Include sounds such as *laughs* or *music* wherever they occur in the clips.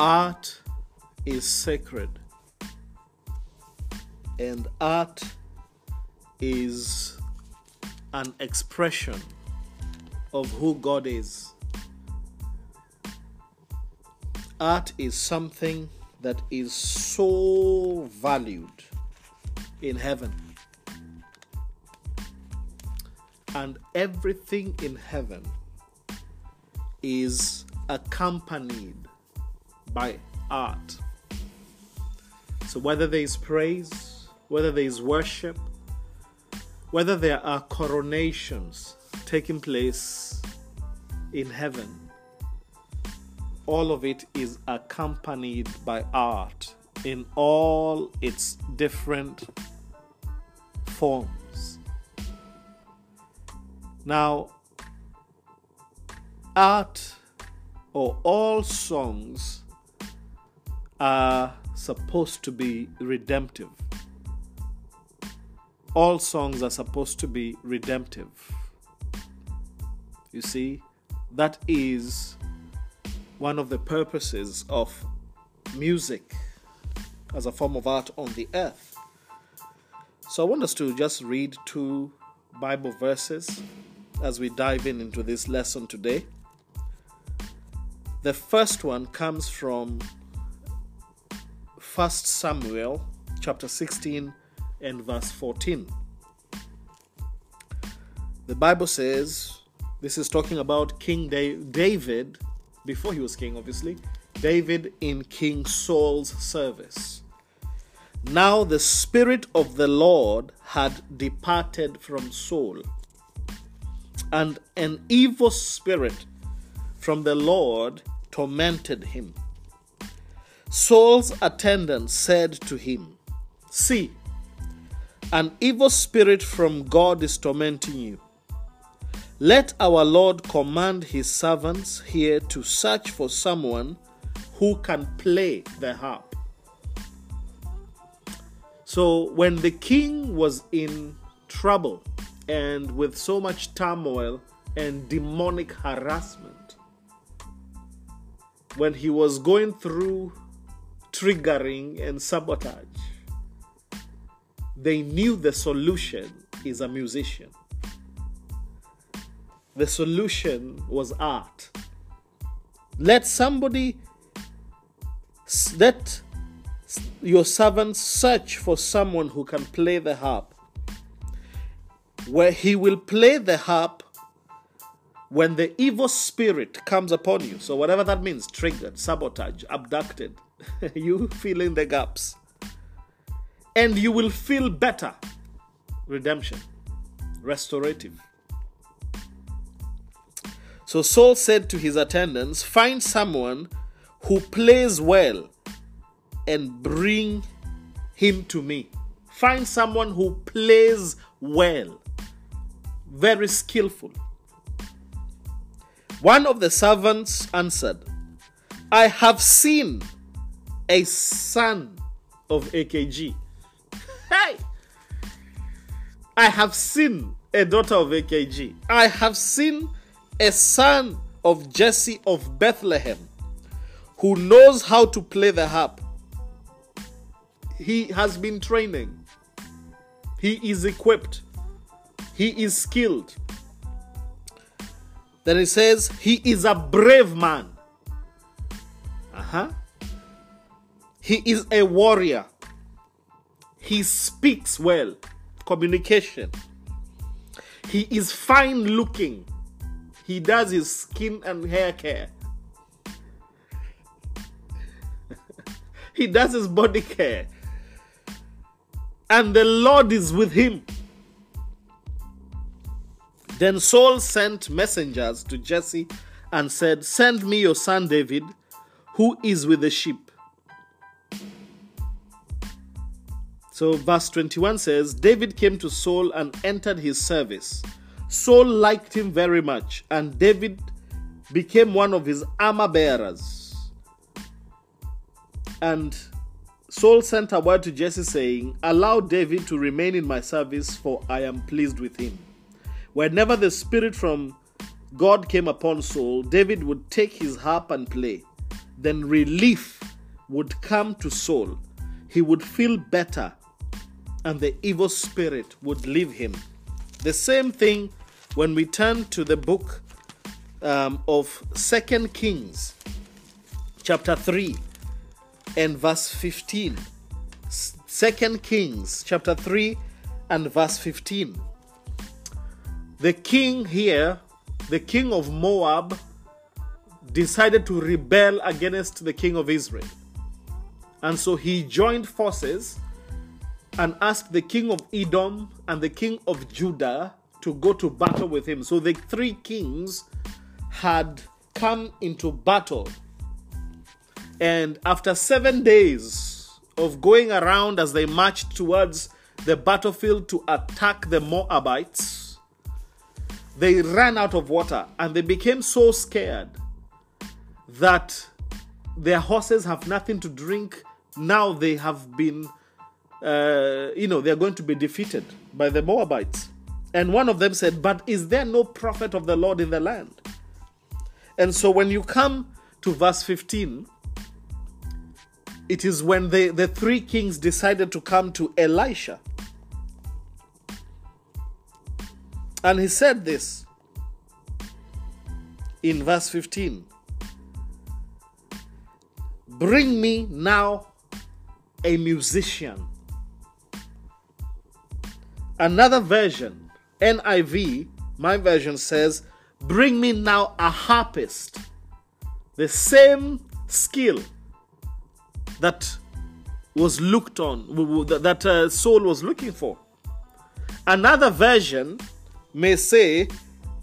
art is sacred, and art is an expression of who God is. Art is something that is so valued in heaven. And everything in heaven is accompanied by art. So, whether there is praise, whether there is worship, whether there are coronations taking place in heaven, all of it is accompanied by art in all its different forms. Now, art or all songs are supposed to be redemptive. All songs are supposed to be redemptive. You see, that is one of the purposes of music as a form of art on the earth. So I want us to just read two Bible verses as we dive in into this lesson today. The first one comes from 1 Samuel chapter 16 and verse 14. The Bible says, this is talking about King David, before he was king, obviously, David in King Saul's service. Now the Spirit of the Lord had departed from Saul, and an evil spirit from the Lord tormented him. Saul's attendant said to him, See, an evil spirit from God is tormenting you. Let our Lord command his servants here to search for someone who can play the harp. So, when the king was in trouble and with so much turmoil and demonic harassment, when he was going through triggering and sabotage, they knew the solution is a musician. The solution was art. Let somebody, let your servants search for someone who can play the harp, where he will play the harp when the evil spirit comes upon you, so whatever that means, triggered, sabotage, abducted, *laughs* you fill in the gaps. And you will feel better. Redemption, restorative. So Saul said to his attendants, Find someone who plays well and bring him to me. Find someone who plays well, very skillful. One of the servants answered, I have seen a son of AKG. Hey! I have seen a daughter of AKG. I have seen a son of Jesse of Bethlehem who knows how to play the harp. He has been training, he is equipped, he is skilled. Then it says, He is a brave man. Uh huh. He is a warrior. He speaks well. Communication. He is fine looking. He does his skin and hair care. *laughs* he does his body care. And the Lord is with him. Then Saul sent messengers to Jesse and said, Send me your son David, who is with the sheep. So, verse 21 says, David came to Saul and entered his service. Saul liked him very much, and David became one of his armor bearers. And Saul sent a word to Jesse saying, Allow David to remain in my service, for I am pleased with him. Whenever the Spirit from God came upon Saul, David would take his harp and play. then relief would come to Saul. He would feel better, and the evil spirit would leave him. The same thing when we turn to the book um, of Second Kings, chapter 3, and verse 15. Second Kings, chapter 3, and verse 15. The king here, the king of Moab, decided to rebel against the king of Israel. And so he joined forces and asked the king of Edom and the king of Judah to go to battle with him. So the three kings had come into battle. And after seven days of going around as they marched towards the battlefield to attack the Moabites, they ran out of water and they became so scared that their horses have nothing to drink. Now they have been, uh, you know, they're going to be defeated by the Moabites. And one of them said, But is there no prophet of the Lord in the land? And so when you come to verse 15, it is when the, the three kings decided to come to Elisha. And he said this in verse 15 Bring me now a musician. Another version, NIV, my version says, Bring me now a harpist. The same skill that was looked on, that uh, Saul was looking for. Another version may say,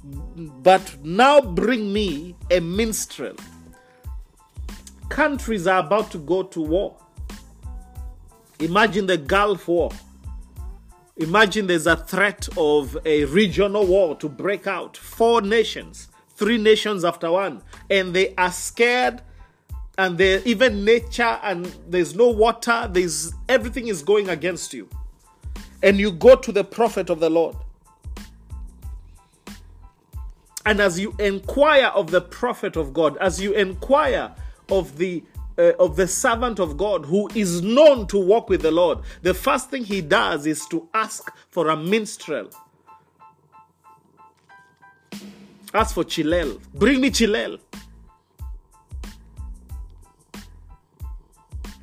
But now bring me a minstrel countries are about to go to war. Imagine the Gulf War. Imagine there's a threat of a regional war to break out. Four nations, three nations after one, and they are scared. And they even nature and there's no water. There's everything is going against you, and you go to the prophet of the Lord. And as you inquire of the prophet of God, as you inquire of the uh, of the servant of God who is known to walk with the Lord, the first thing he does is to ask for a minstrel. Ask for Chilel. Bring me Chilel.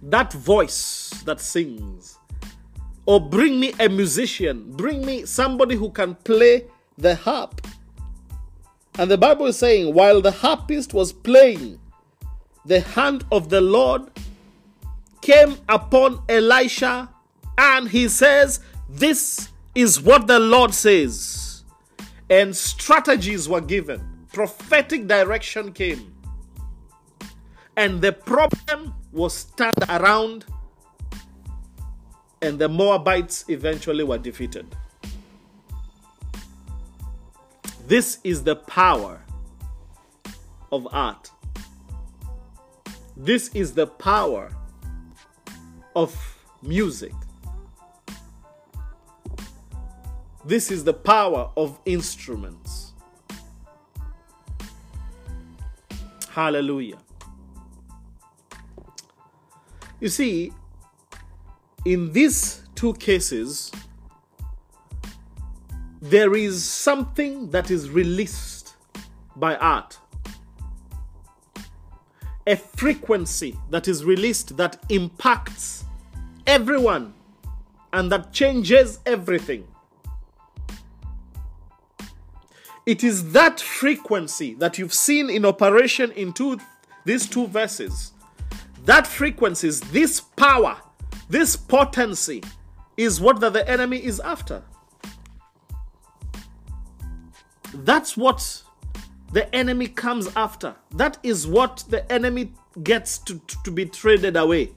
That voice that sings. Or bring me a musician. Bring me somebody who can play the harp. And the Bible is saying, while the harpist was playing, the hand of the Lord came upon Elisha, and he says, This is what the Lord says. And strategies were given, prophetic direction came. And the problem was turned around, and the Moabites eventually were defeated. This is the power of art. This is the power of music. This is the power of instruments. Hallelujah. You see, in these two cases, there is something that is released by art a frequency that is released that impacts everyone and that changes everything. It is that frequency that you've seen in operation in two, these two verses. That frequency is this power, this potency is what the, the enemy is after. That's what the enemy comes after. That is what the enemy gets to, to be traded away.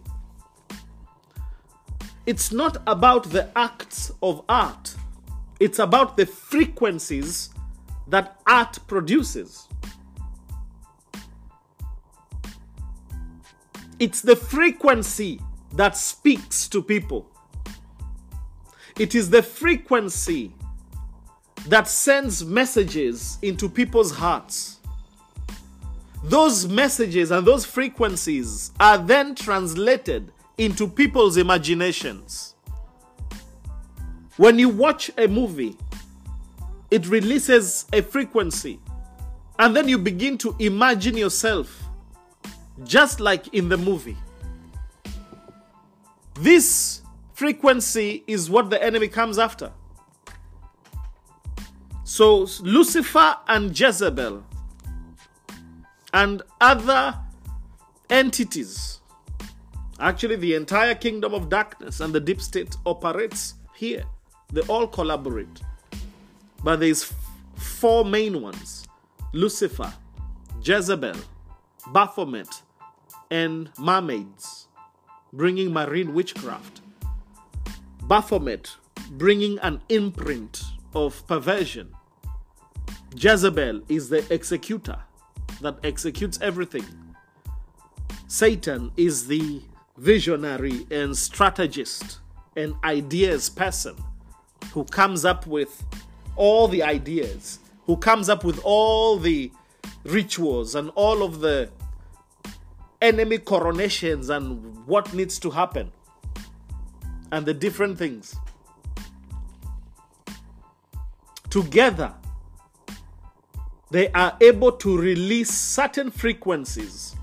It's not about the acts of art, it's about the frequencies that art produces. It's the frequency that speaks to people. It is the frequency that sends messages into people's hearts. those messages and those frequencies are then translated into people's imaginations. When you watch a movie, it releases a frequency, and then you begin to imagine yourself just like in the movie. This frequency is what the enemy comes after. So, Lucifer and Jezebel and other entities, actually, the entire kingdom of darkness and the deep state operates here. They all collaborate. But there's four main ones Lucifer, Jezebel, Baphomet, and mermaids, bringing marine witchcraft. Baphomet, bringing an imprint of perversion. Jezebel is the executor that executes everything. Satan is the visionary and strategist and ideas person who comes up with all the ideas, who comes up with all the rituals and all of the enemy coronations and what needs to happen and the different things. Together, they are able to release certain frequencies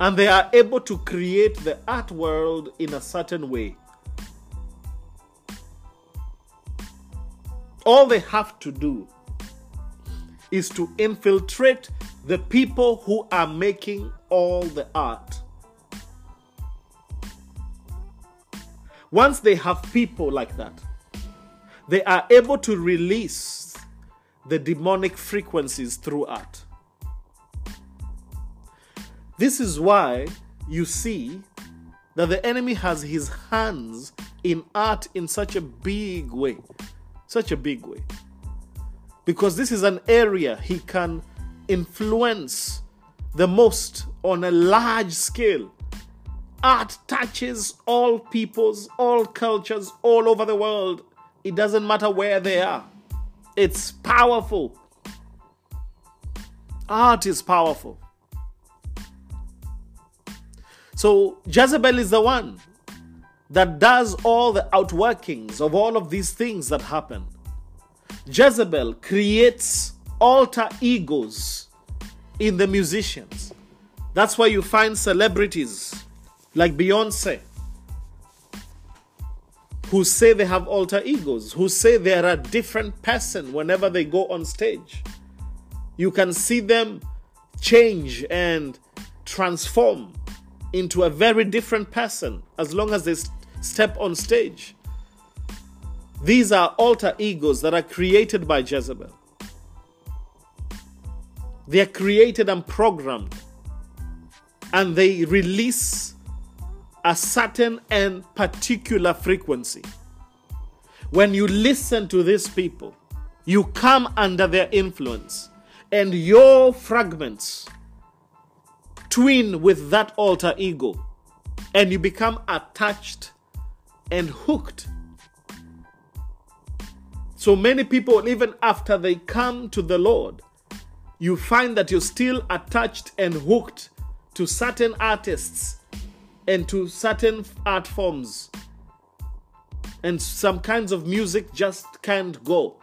and they are able to create the art world in a certain way. All they have to do is to infiltrate the people who are making all the art. Once they have people like that, they are able to release the demonic frequencies through art. This is why you see that the enemy has his hands in art in such a big way. Such a big way. Because this is an area he can influence the most on a large scale. Art touches all peoples, all cultures, all over the world. It doesn't matter where they are. It's powerful. Art is powerful. So Jezebel is the one that does all the outworkings of all of these things that happen. Jezebel creates alter egos in the musicians. That's why you find celebrities like Beyonce who say they have alter egos, who say they are a different person whenever they go on stage. You can see them change and transform into a very different person as long as they step on stage. These are alter egos that are created by Jezebel. They are created and programmed, and they release a certain and particular frequency. When you listen to these people, you come under their influence, and your fragments twin with that alter ego, and you become attached and hooked. So many people, even after they come to the Lord, you find that you're still attached and hooked to certain artists and to certain art forms. And some kinds of music just can't go.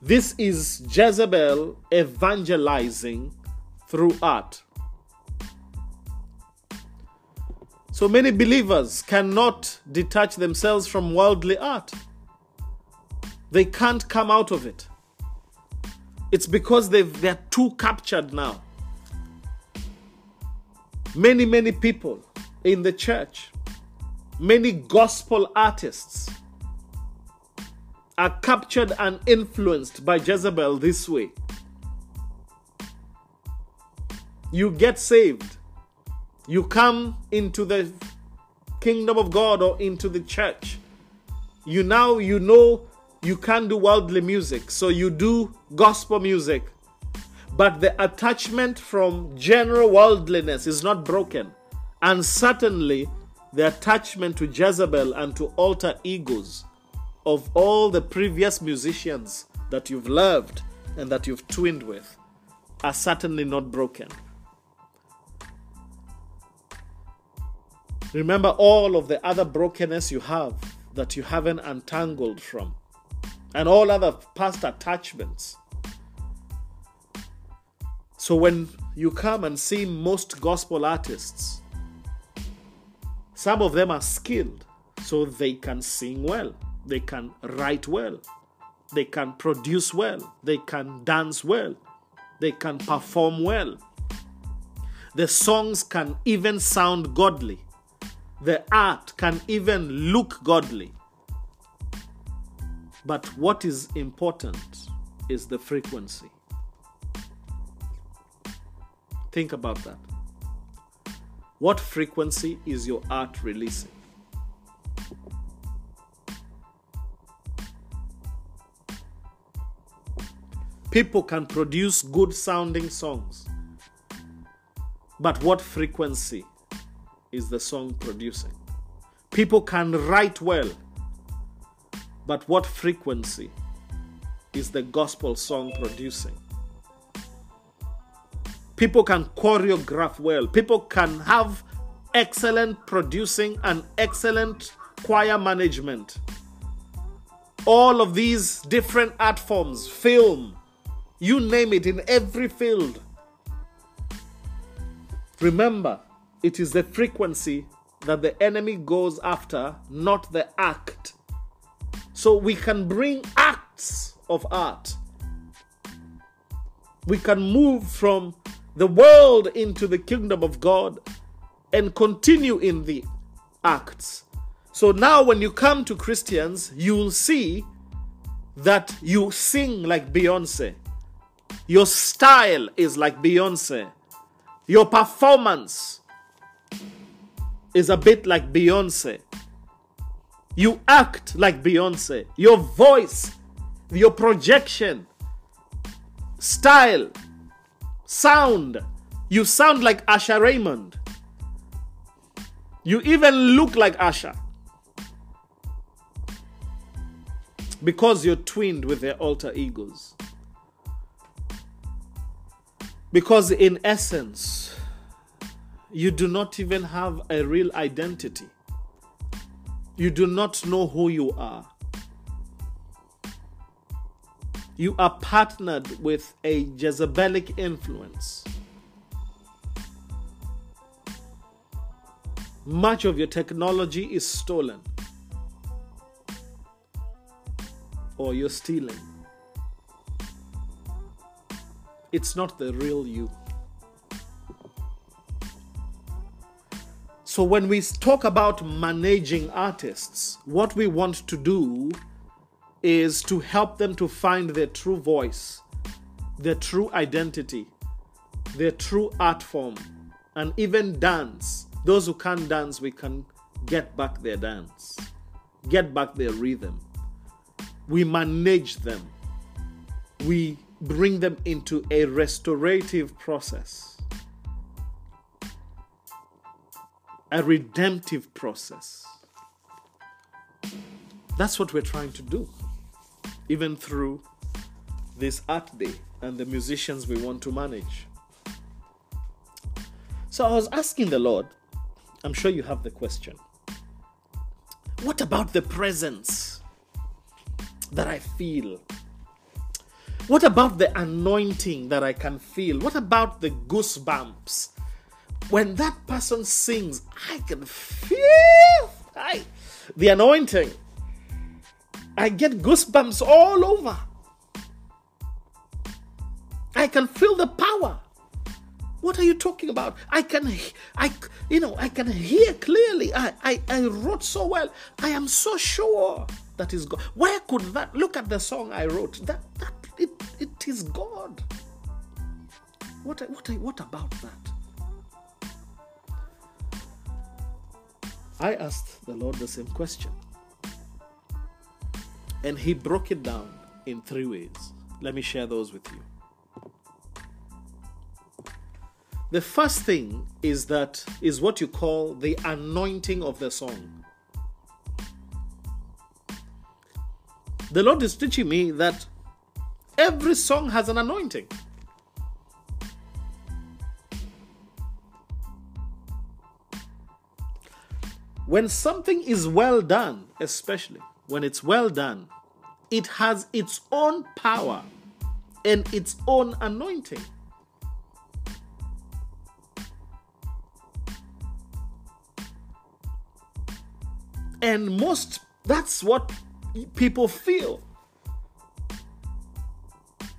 This is Jezebel evangelizing through art. So many believers cannot detach themselves from worldly art. They can't come out of it. It's because they they're too captured now. Many, many people in the church, many gospel artists are captured and influenced by Jezebel this way. You get saved, you come into the kingdom of God or into the church. You now you know you can't do worldly music, so you do gospel music. But the attachment from general worldliness is not broken. And certainly, the attachment to Jezebel and to alter egos of all the previous musicians that you've loved and that you've twinned with are certainly not broken. Remember all of the other brokenness you have that you haven't untangled from, and all other past attachments. So when you come and see most gospel artists, some of them are skilled, so they can sing well, they can write well, they can produce well, they can dance well, they can perform well. The songs can even sound godly. The art can even look godly. But what is important is the frequency. Think about that. What frequency is your art releasing? People can produce good sounding songs. But what frequency is the song producing? People can write well. But what frequency is the gospel song producing? People can choreograph well. People can have excellent producing and excellent choir management. All of these different art forms, film, you name it, in every field. Remember, it is the frequency that the enemy goes after, not the act. So we can bring acts of art. We can move from the world into the kingdom of God and continue in the acts. So now, when you come to Christians, you'll see that you sing like Beyonce. Your style is like Beyonce. Your performance is a bit like Beyonce. You act like Beyonce. Your voice, your projection, style sound. You sound like Usher Raymond. You even look like Usher. Because you're twinned with their alter egos. Because in essence, you do not even have a real identity. You do not know who you are you are partnered with a Jezebelic influence. Much of your technology is stolen or you're stealing. It's not the real you. So, when we talk about managing artists, what we want to do is to help them to find their true voice, their true identity, their true art form, and even dance. Those who can't dance, we can get back their dance, get back their rhythm. We manage them, we bring them into a restorative process, a redemptive process. That's what we're trying to do even through this art day and the musicians we want to manage. So I was asking the Lord, I'm sure you have the question. What about the presence that I feel? What about the anointing that I can feel? What about the goosebumps? When that person sings, I can feel I, the anointing. I get goosebumps all over. I can feel the power. What are you talking about? I can, I, you know, I can hear clearly. I, I, I wrote so well. I am so sure that is God. Where could that? Look at the song I wrote. That, that, it, it is God. What, what, what about that? I asked the Lord the same question. And he broke it down in three ways. Let me share those with you. The first thing is that is what you call the anointing of the song. The Lord is teaching me that Every song has an anointing. When something is well done, especially when it's well done, it has its own power and its own anointing. And most, that's what people feel.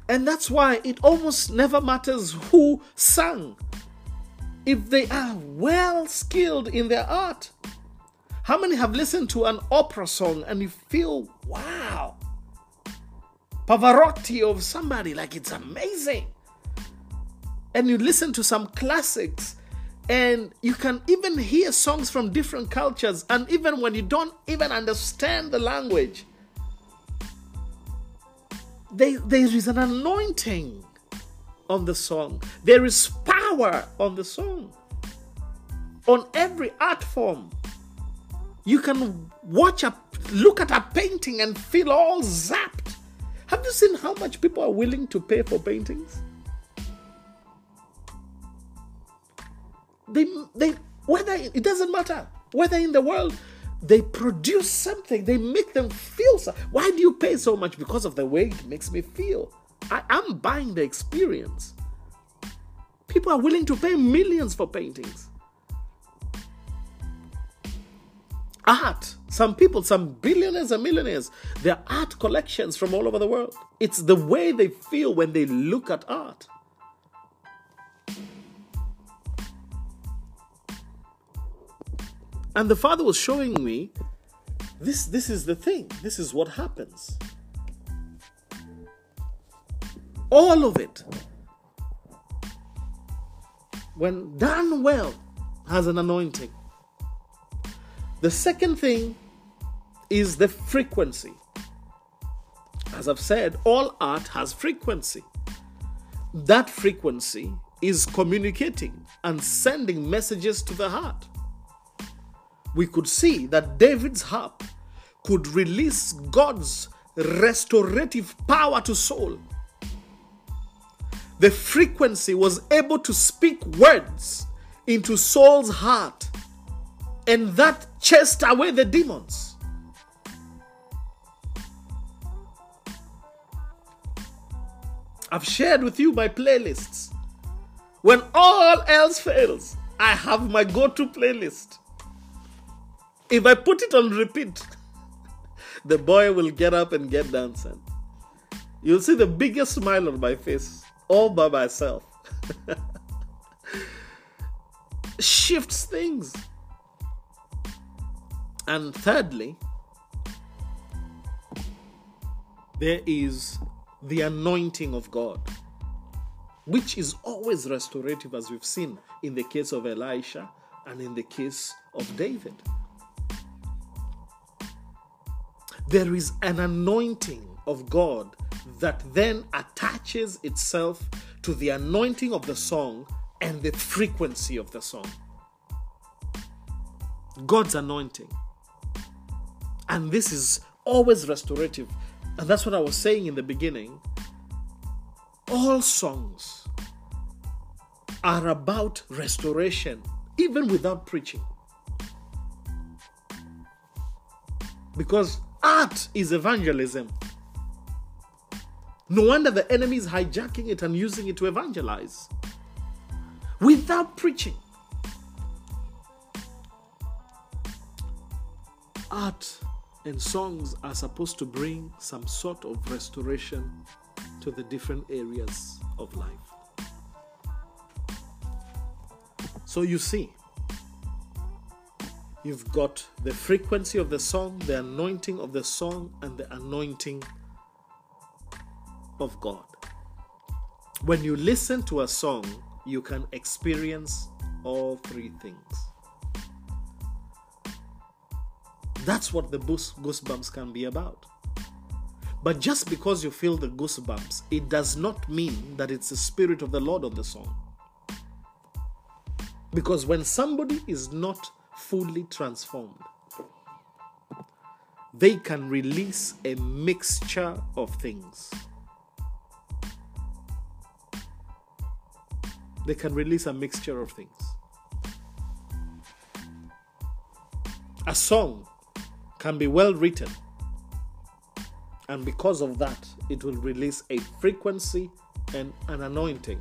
And that's why it almost never matters who sang. If they are well skilled in their art, how many have listened to an opera song and you feel, wow, Pavarotti of somebody, like it's amazing? And you listen to some classics and you can even hear songs from different cultures, and even when you don't even understand the language, there, there is an anointing on the song, there is power on the song, on every art form. You can watch a look at a painting and feel all zapped. Have you seen how much people are willing to pay for paintings? They they whether it doesn't matter whether in the world they produce something, they make them feel so. Why do you pay so much? Because of the way it makes me feel. I, I'm buying the experience. People are willing to pay millions for paintings. Art. Some people, some billionaires and millionaires, their art collections from all over the world. It's the way they feel when they look at art. And the father was showing me this this is the thing. This is what happens. All of it when done well has an anointing. The second thing is the frequency. As I've said, all art has frequency. That frequency is communicating and sending messages to the heart. We could see that David's harp could release God's restorative power to Saul. The frequency was able to speak words into Saul's heart and that chased away the demons. I've shared with you my playlists. When all else fails, I have my go to playlist. If I put it on repeat, *laughs* the boy will get up and get dancing. You'll see the biggest smile on my face, all by myself. *laughs* Shifts things. And thirdly, there is the anointing of God, which is always restorative, as we've seen in the case of Elisha and in the case of David. There is an anointing of God that then attaches itself to the anointing of the song and the frequency of the song. God's anointing. And this is always restorative. And that's what I was saying in the beginning. All songs are about restoration, even without preaching. Because art is evangelism. No wonder the enemy is hijacking it and using it to evangelize without preaching. Art and songs are supposed to bring some sort of restoration to the different areas of life. So you see, you've got the frequency of the song, the anointing of the song, and the anointing of God. When you listen to a song, you can experience all three things. That's what the goosebumps can be about. But just because you feel the goosebumps, it does not mean that it's the Spirit of the Lord on the song. Because when somebody is not fully transformed, they can release a mixture of things. They can release a mixture of things. A song can be well written, and because of that, it will release a frequency and an anointing.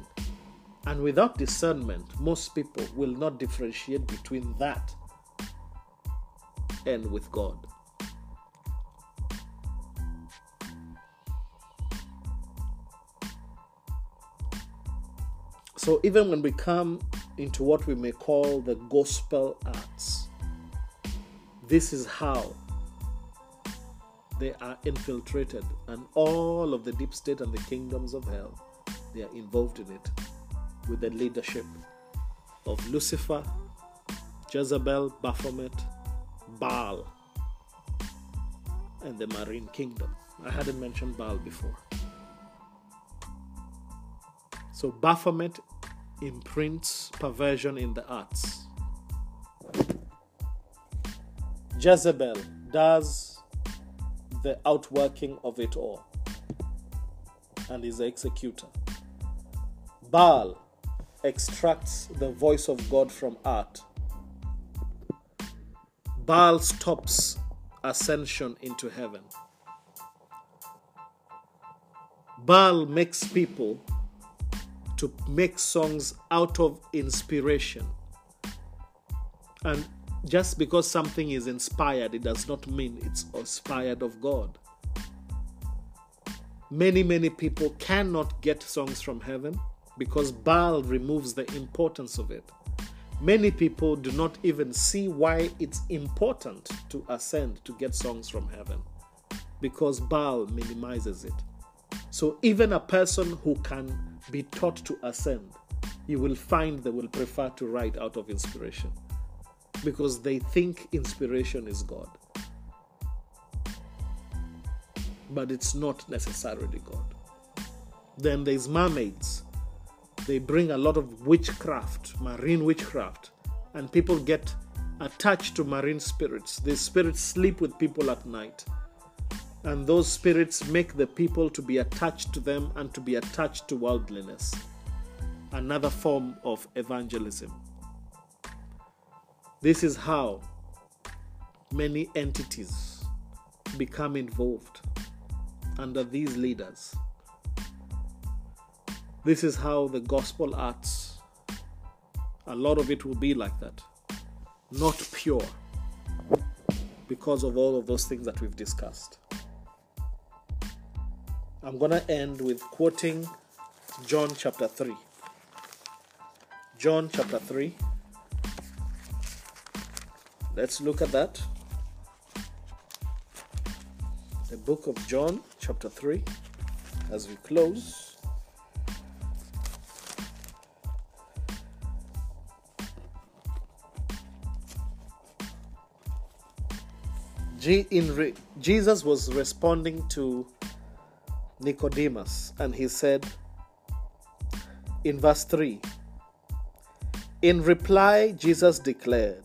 And without discernment, most people will not differentiate between that and with God. So, even when we come into what we may call the gospel arts, this is how they are infiltrated, and all of the deep state and the kingdoms of hell, they are involved in it with the leadership of Lucifer, Jezebel, Baphomet, Baal, and the marine kingdom. I hadn't mentioned Baal before. So Baphomet imprints perversion in the arts. Jezebel does the outworking of it all and is the executor. Baal extracts the voice of God from art. Baal stops ascension into heaven. Baal makes people to make songs out of inspiration. And just because something is inspired, it does not mean it's inspired of God. Many, many people cannot get songs from heaven because Baal removes the importance of it. Many people do not even see why it's important to ascend to get songs from heaven because Baal minimizes it. So, even a person who can be taught to ascend, you will find they will prefer to write out of inspiration because they think inspiration is God. But it's not necessarily God. Then there's mermaids. They bring a lot of witchcraft, marine witchcraft, and people get attached to marine spirits. These spirits sleep with people at night and those spirits make the people to be attached to them and to be attached to worldliness. Another form of evangelism. This is how many entities become involved under these leaders. This is how the gospel arts, a lot of it will be like that. Not pure because of all of those things that we've discussed. I'm going to end with quoting John chapter 3. John chapter 3. Let's look at that. The book of John chapter 3 as we close. Jesus was responding to Nicodemus, and he said in verse 3 In reply, Jesus declared,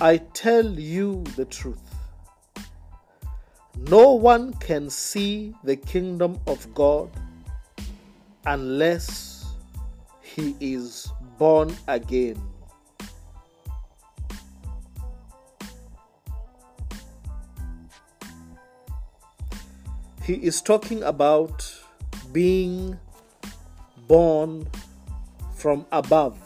I tell you the truth. No one can see the kingdom of God unless he is born again. he is talking about being born from above.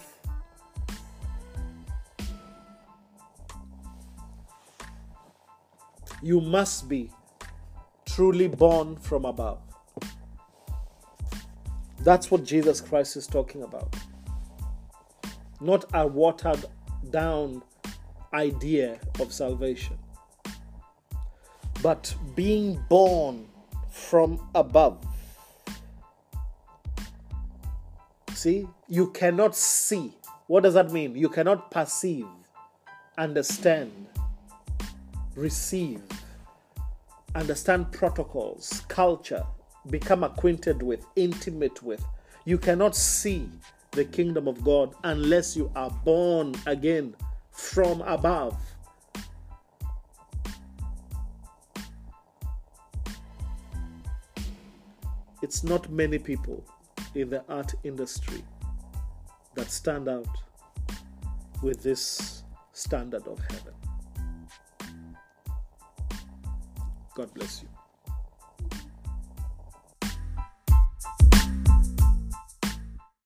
You must be truly born from above. That's what Jesus Christ is talking about. Not a watered down idea of salvation, but being born from above. See, you cannot see. What does that mean? You cannot perceive, understand, receive, understand protocols, culture, become acquainted with, intimate with. You cannot see the kingdom of God unless you are born again from above. it's not many people in the art industry that stand out with this standard of heaven. God bless you.